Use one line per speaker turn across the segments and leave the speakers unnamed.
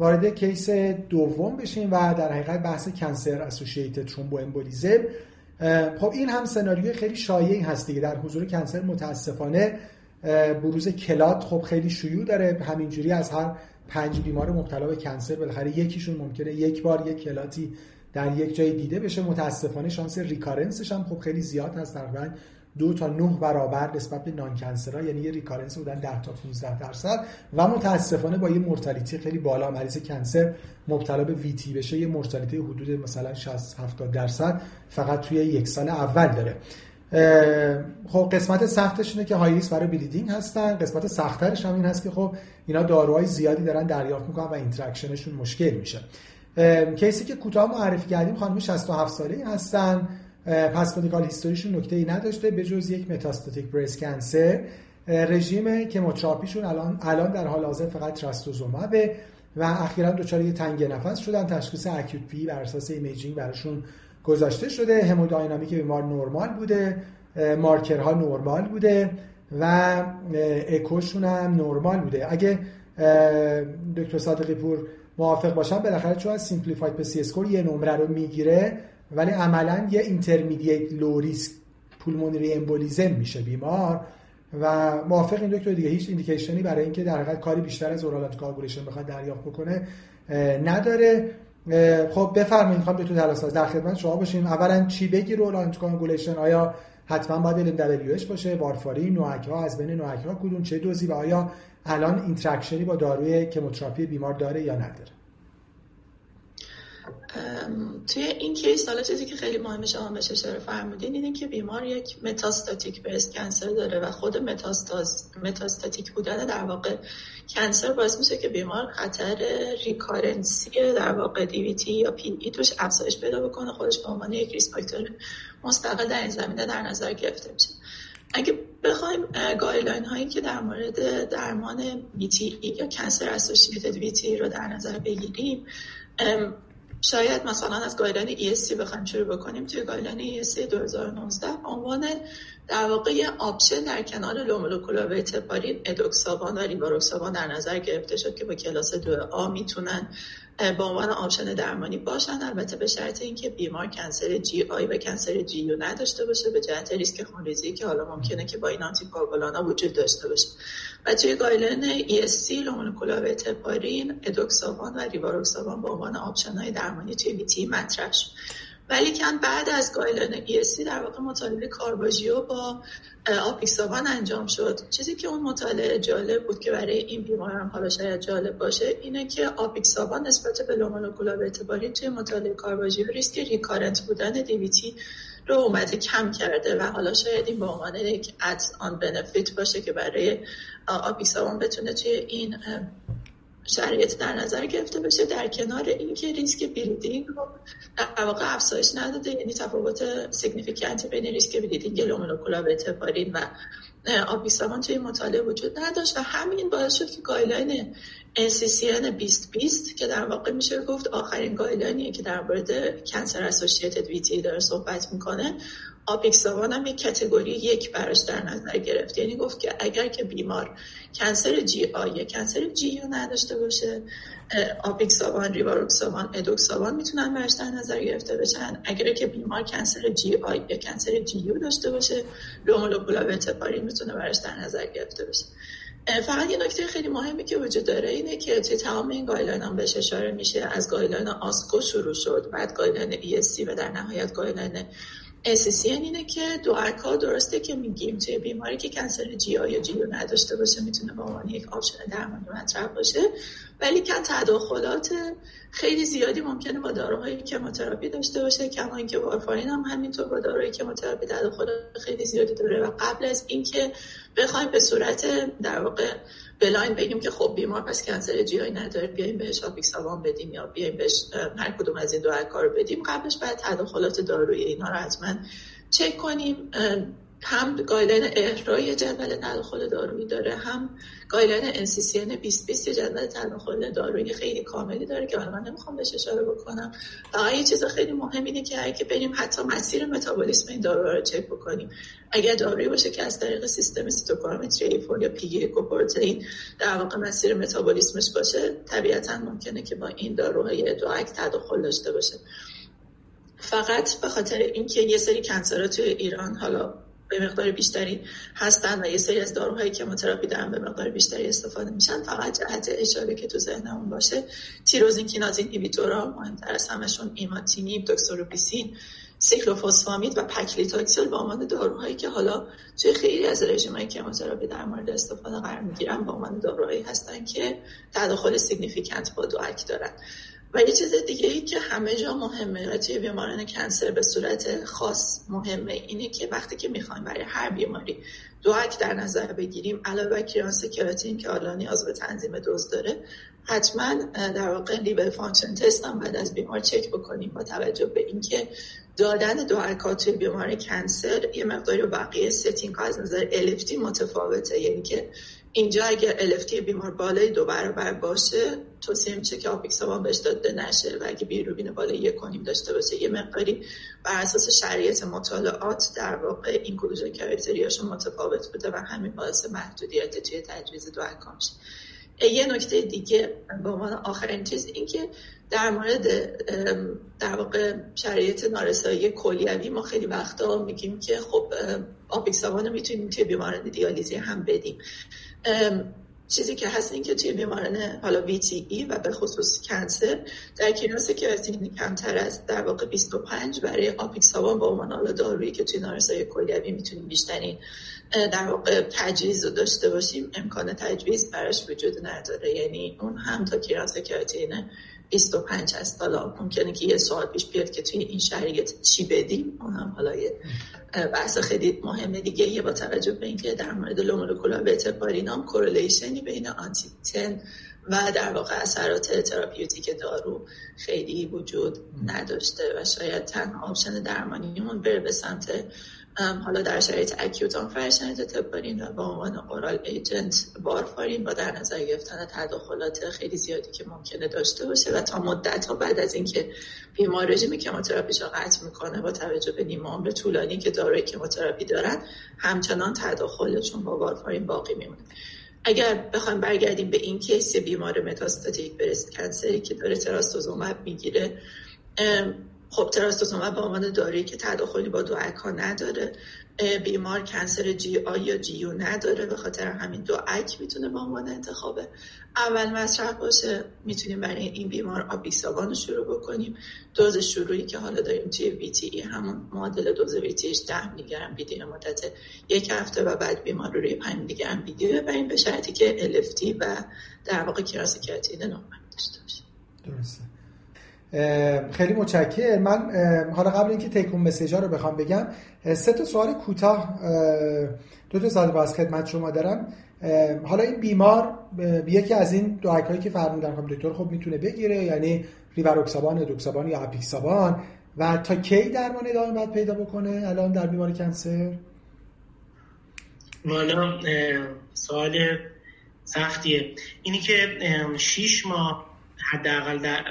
وارد case دوم بشیم و در حقیقت بحث cancer associated thromboembolism خب این هم سناریوی خیلی شایعی هست دیگه. در حضور cancer متاسفانه بروز clot خب خیلی شیوع داره. همینجوری از هر پنج بیمار مبتلا به cancer بالاخره یکیشون ممکنه یک بار یک clot ی در یک جای دیده بشه. متاسفانه شانس recurrence ش هم خب خیلی زیاد هست. تقریبا دو تا نه برابر نسبت به non ها یعنی یه recurrence بودن 10 تا 15 درصد و متاسفانه با یه mortality خیلی بالا مریض cancer مبتلا به VTE بشه. یه mortality حدود مثلا 60 70 درصد فقط توی یک سال اول داره. خب قسمت سختش اینه که high برای bleeding هستن. قسمت سختترش هم این هست که خب اینا داروهای زیادی دارن دریافت می‌کنن و interaction شون مشکل میشه. case ی که کوتاه معرفی کردیم خانم 67 ساله هستن. past medical history شون نکته ای نداشته به جز یک metastatic breast cancer رژیم chemotherapy شون الان الان در حال حاضر فقط trastuzumab ه و اخیرا دچار یه تنگی نفس شدن. تشخیص acute PE بر اساس imaging براشون گذاشته شده. hemodynamic بیمار نرمال بوده. مارکرها نرمال بوده و اکوشون هم نرمال بوده. اگه دکتر صادقی پور موافق باشن بالاخره چون از simplified PESI score یه نمره رو می‌گیره ولی عملا یه intermediate low risk پولمونری امبولیزم میشه بیمار و موافق این دکتر دیگه هیچ ایندیکیشنی برای اینکه در حقیقت کاری بیشتر از اورال کارگولیشن بخواد دریافت بکنه نداره. خب بفرمایید می‌خوام دکتر تلاساز در خدمت شما باشیم. اولا چی بگی رو کانگولیشن آیا حتما باید دبلیو باشه؟ وارفاری نوک ها از بین ها کدوم؟ چه دوزی؟ و آیا الان اینتراکشنی با داروی کموتراپی بیمار داره یا نداره؟
توی این case حالا چیزی که خیلی مهمه شما بهش اشاره فرمودین اینه که بیمار یک metastatic breast cancer داره و خود متاستاز metastatic بودن در واقع cancer باعث میشه که بیمار خطر recurrency در واقع DVT یا PE توش افزایش پیدا بکنه خودش به عنوان یک risk factor مستقل در این زمینه در نظر گرفته میشه. اگه بخوایم guideline هایی که در مورد درمان VTE یا cancer associated VTE رو در نظر بگیریم شاید مثلا از guideline ESC بخوایم شروع بکنیم. توی guideline ESC 2019 عنوان در واقع option در کنار low molecular weight heparin edoxaban و ریواروکسابان در نظر گرفته شد که با کلاس 2 a می‌تونن به عنوان option درمانی باشن. البته به شرط اینکه بیمار cancer GI و cancer GU نداشته باشه به جهت ریسک خونریزی که حالا ممکنه که با این آنتی وجود داشته باشه. و توی guideline ESC low molecular weight heparin edoxaban و ریواروکسابان به عنوان option های درمانی توی VTE مطرح شد. ولیکن بعد از guideline ESC در واقع مطالعه Caravaggio با apixaban انجام شد. چیزی که اون مطالعه جالب بود که برای این بیماران حالا شاید جالب باشه اینه که apixaban نسبت به low molecular weight heparin توی مطالعه Caravaggio ریسک recurrent بودن DVT رو اومده کم کرده و حالا شاید این به عنوان یک add-on benefit باشه که برای apixaban بتونه توی این شرایط در نظر گرفته بشه در کنار اینکه ریسک bleeding رو در واقع افزایش نداده یعنی تفاوت significant ی بین ریسک bleeding low molecular weight heparin و apixaban توی مطالعه وجود نداشت و همین باعث شد که guideline NCCN 2020 که در واقع میشه گفت آخرین guideline یه که در مورد cancer associated VTE داره صحبت می‌کنه apixaban هم یک category یک براش در نظر گرفت. یعنی گفت که اگر که بیمار cancer GI یا cancer GU نداشته باشه apixaban rivaroxaban edoxaban می‌تونن براش در نظر گرفته بشن. اگر که بیمار cancer GI یا cancer GU داشته باشه low molecular weight heparin می‌تونه براش در نظر گرفته بشه فقط یه نکته خیلی مهمی که وجود داره اینه که توی تمام این guideline هم بهش اشاره میشه از guideline ASCO شروع شد بعد guideline ESC و در نهایت guideline NCCN اینه که DOAC ها درسته که میگیم توی بیماری که cancer GI یا GU نداشته باشه می‌تونه به عنوان یک option درمانی مطرح باشه. ولیکن تداخلات خیلی زیادی ممکنه با داروهای chemotherapy داشته باشه کما اینکه وارفارین هم همینطور با داروهای chemotherapy تداخلات خیلی زیادی داره. و قبل از اینکه بخوایم به صورت در واقع blind بگیم که خب بیمار پس cancer GI نداره بیایم بهش apixaban بدیم یا بیایم بهش هر کدوم از این DOAC ها رو بدیم. قبلش باید تداخلات دارویی اینا رو حتما چک کنیم. هم guideline EHRA ی جدول تداخل دارویی داره هم guideline NCCN 2020 جدول تداخل دارویی خیلی کاملی داره که من نمی‌خوام بهش اشاره بکنم. فقط یه چیز خیلی مهم اینه که اگه بریم حتی مسیر متابولیسم این دارو رو چک بکنیم اگر دارویی باشه که از طریق سیستم cytochrome 3A4 یا P-glycoprotein در واقع مسیر متابولیسمش باشه طبیعتا ممکنه که با این داروهای DOAC تداخل داشته باشه. فقط به خاطر اینکه یه سری cancer ها توی ایران حالا به مقدار بیشتری هستن و یه سری از داروهای chemotherapy دارن به مقدار بیشتری استفاده میشن. فقط جهت اشاره که تو ذهنمون باشه tyrosine kinase inhibitor ا مهمتر از همشون imatinib doxorubicin cyclophosphamide و paclitaxel به عنوان داروهایی که حالا توی خیلی از رژیم‌های chemotherapy در مورد استفاده قرار می‌گیرن به عنوان داروهایی هستن که تداخل significant با DOAC دارن. و یه چیز دیگه ای که همه جا مهمه و توی بیماران cancer به صورت خاص مهمه اینه که وقتی که می‌خوایم برای هر بیماری DOAC در نظر بگیریم علاوه بر clearance کراتینین که حالا نیاز به تنظیم دوز داره حتما در واقع liver function test هم بعد از بیمار چک بکنیم با توجه به اینکه دادن DOAC توی بیمار cancer یه مقداری بقیه setting از نظر LFT متفاوته. یعنی که اینجا اگر LFT بیمار بالای دو برابر باشه توصیه میشه که apixaban بهش داده نشه و اگه بیلی‌روبین بالای یک و نیم داشته باشه یه مقداری بر اساس شریعت مطالعات در واقع این کلوژن کرایتریاشون متفاوت بوده و همین باعث محدودیت توی تجویز دو میشه یه نکته دیگه به عنوان آخرین چیز این که در مورد در واقع شرایط نارسایی کلیوی ما خیلی وقتا میگیم که خب آپیکسابان می‌تونیم توی بیماران دیالیزی هم بدیم. چیزی که هست این که توی بیماران حالا ای و به خصوص کنسر در clearance کراتینین کمتر از در واقع 25 برای apixaban با عنوان حالا دارویی که توی نارسایی کلیوی می‌تونیم بیشترین در واقع تجویز رو داشته باشیم امکان تجویز براش وجود نداره. یعنی اون هم تا clearance کراتینین 25 هست حالا ممکنه که یه سوال پیش بیاد که توی این شرایط چی بدیم؟ اون هم حالا یه بحث خیلی مهمه دیگه یه با توجه به اینکه در مورد low molecular weight heparin ام correlation ی بین anti-Xa و در واقع اثرات therapeutic دارو خیلی وجود نداشته و شاید تنها option درمانیمون بره به سمت حالا در شرایط acute unfractionated هپارین و با عنوان oral agent وارفارین با در نظر گرفتن تداخلات خیلی زیادی که ممکنه داشته باشه و تا مدت ها بعد از اینکه بیمار رژیم chemotherapy ش رو قطع می‌کنه با توجه به نیمه عمر طولانی که داروهای chemotherapy دارن همچنان تداخلشون با وارفارین باقی میمونه. اگر بخوایم برگردیم به این case بیمار metastatic breast cancer ی که داره تراستوزوماب می‌گیره خب تراستوزوماب به عنوان دارویی که تداخلی با DOAC ها نداره بیمار cancer GI یا GU نداره به خاطر همین DOAC می‌تونه به عنوان انتخاب اول مصرف باشه. می‌تونیم برای این بیمار آپیکسابان رو شروع بکنیم. دوز شروعی که حالا داریم توی VTE همون معادل دوز VTE ش 10 میلی گرم BID مدت یک هفته و بعد بیمار رو روی 5 میلی گرم ببریم به شرطی که الفتی و در واقع کراس کراتین نورمال داشته باشه.
درسته. خیلی متشکر من حالا قبل اینکه تکون مسیجا رو بخوام بگم سه تا سوال کوتاه دو تا سال باز خدمت شما دارم. حالا این بیمار یکی از این دو که فرمودن خب دکتر خب می‌تونه بگیره یعنی ریواروکسابان دوکسابان یا اپیکسابان. و تا کی درمان ادامه باید پیدا بکنه الان در بیمار کنسر
حالا سوال سختیه. اینی که 6 ماه حداقل در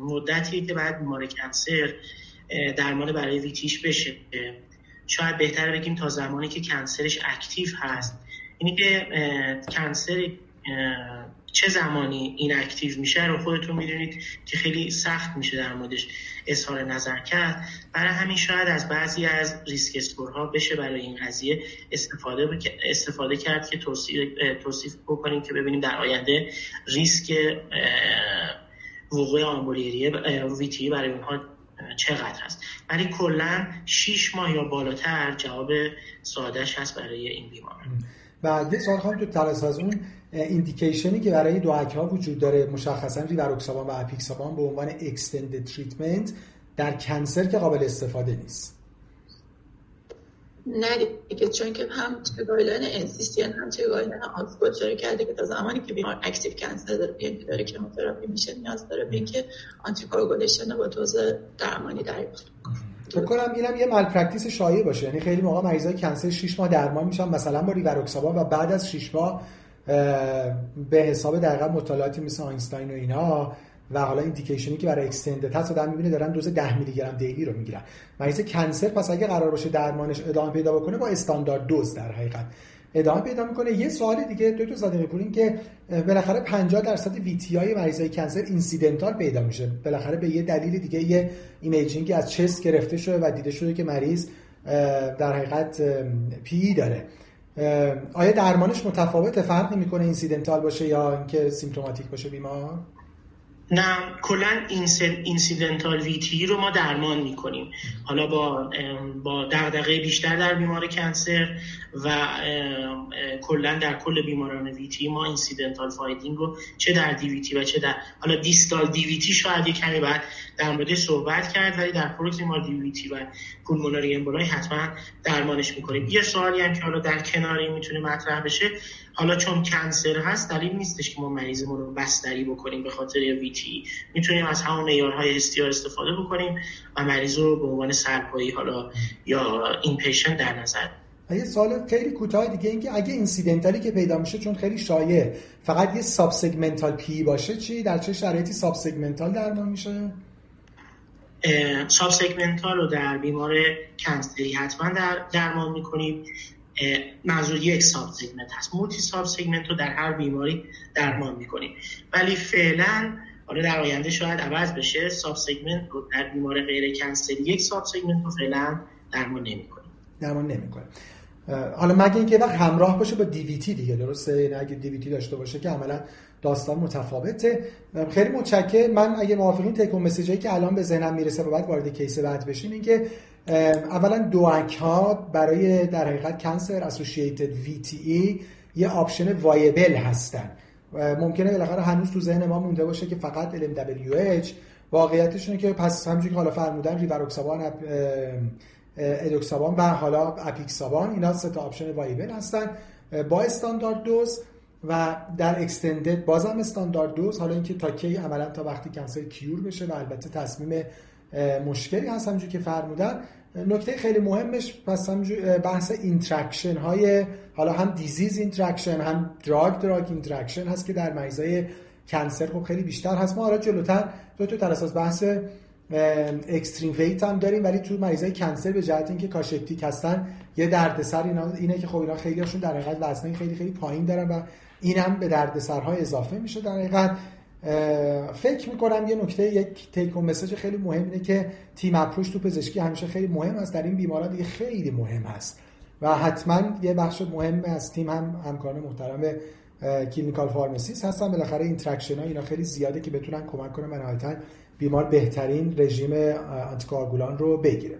مدتی که بعد بیمار cancer درمان برای VTE ش بشه. شاید بهتر بگیم تا زمانی که cancer ش active هست. اینی که cancer چه زمانی inactive میشه رو خودتون می‌دونید که خیلی سخت میشه در موردش اظهار نظر کرد. برای همین شاید از بعضی از risk score ها بشه برای این قضیه استفاده استفاده کرد که توصیف بکنیم که ببینیم در آینده ریسک وقوع آمبولی یا VTE برای اونها چقدر هست. ولی کلا 6 ماه یا بالاتر جواب سادهش هست برای این بیماران.
و یه سوال خواهم دکتر پس از اون indication ی که برای DOAC ها وجود داره مشخصا ریواروکسابان و آپیکسابان به عنوان extended treatment در کنسر که قابل استفاده نیست.
نه دیگه چون که هم چه گایلان انسیستین هم چه گایلان آکسفورد شروع کرده که تا زمانی که بیمار اکتیو کنسر داره یعنی داره کموتراپی میشه نیاز داره به اینکه آنتی با دوز درمانی دریافت
فکر کنم اینم یه مال پرکتیس شایع باشه. یعنی خیلی موقع مریضای کنسر 6 ماه درمان میشن مثلا با ریواروکسابان و بعد از 6 ماه به حساب دقیقا مطالعاتی مثل آینستاین و اینا و حالا indication ی که برای extended هست آدم می‌بینه دارن دوز 10 میلی گرم daily رو می‌گیرن. مریض cancer پس اگه قرار باشه درمانش ادامه پیدا بکنه با standard dose در حقیقت. ادامه پیدا می‌کنه. یه سوال دیگه دکتر صادقی پور این که بالاخره 50 درصد VTE ی مریضای cancer incidental پیدا میشه. بالاخره به یه دلیل دیگه یه imaging ی از chest گرفته شده و دیده شده که مریض در حقیقت PE داره. آیا درمانش متفاوت فرق می‌کنه incidental باشه یا اینکه symptomatic باشه بیمار؟
نه کلا incidental VTE رو ما درمان می‌کنیم. حالا با با دغدغه بیشتر در بیمار cancer و کلا در کل بیماران VTE ما incidental finding رو چه در DVT و چه در حالا distal DVT شاید کمی بعد در مورد صحبت کرد ولی در proximal DVT و pulmonary emboli حتما درمانش می‌کنیم. یه سوالی هم که حالا در کناری می‌تونه مطرح بشه حالا چون cancer هست دلیل نیستش که ما مریضمون رو بستری بکنیم به خاطر VTE می‌تونیم از همون معیارهای Hestia استفاده بکنیم و مریض رو به عنوان سرپایی حالا یا inpatient در نظر.
یه سوال خیلی کوتاه دیگه اینکه اگه incidental ی که پیدا میشه چون خیلی شایع فقط یه subsegmental PE باشه چی؟ در چه شرایطی subsegmental درمان میشه؟
subsegmental رو در بیمار cancer ی حتما در درمان می‌کنیم. منظور یک subsegment هست. multi subsegment رو در هر بیماری درمان می‌کنیم. ولی فعلا حالا در آینده شاید عوض بشه subsegment رو در بیمار غیر cancer ی یک subsegment رو فعلا درمان نمی‌کنیم.
درمان نمی‌کنیم. حالا مگه اینکه وقت همراه باشه با DVT دیگه درسته؟ یعنی اگه DVT داشته باشه که عملا داستان متفاوته. خیلی متشکرم. من اگه موافقین take-home message هایی که الان به ذهنم می‌رسه و بعد وارد case بعد بشیم این که اولا DOAC ها برای در حقیقت cancer associated VTE یه option viable هستن. ممکنه بالاخره هنوز تو ذهن ما مونده باشه که فقط LMWH واقعیتش اینه که پس همونجوری که حالا فرمودن ریواروکسابان ادوکسابان و حالا آپیکسابان اینا سه تا option viable هستن. با standard dose و در extended بازم standard dose. حالا اینکه تا کی عملا تا وقتی cancer cure بشه و البته تصمیم مشکلی هست همونجوری که فرمودن. نکته خیلی مهمش پس بحث interaction های حالا هم disease interaction هم drug drug interaction هست که در مریضای cancer خب خیلی بیشتر هست. ما حالا جلوتر دو تا اساس بحث extreme weight هم داریم ولی تو مریضای cancer به جهت اینکه cachectic هستن یه دردسر اینا اینه که خب اینا خیلی هاشون در حقیقت وزنه خیلی خیلی پایین دارن و این هم به دردسرهای اضافه میشه در حقیقت. فکر می‌کنم یه نکته یک take-home message خیلی مهم اینه که team approach تو پزشکی همیشه خیلی مهم است در این بیماران دیگه خیلی مهم است و حتما یه بخش مهم از تیم هم همکاران محترم clinical pharmacist هستن. بالاخره interaction ها اینا خیلی زیاده که بتونن کمک کنن نهایتا بیمار بهترین رژیم anticoagulant رو بگیره.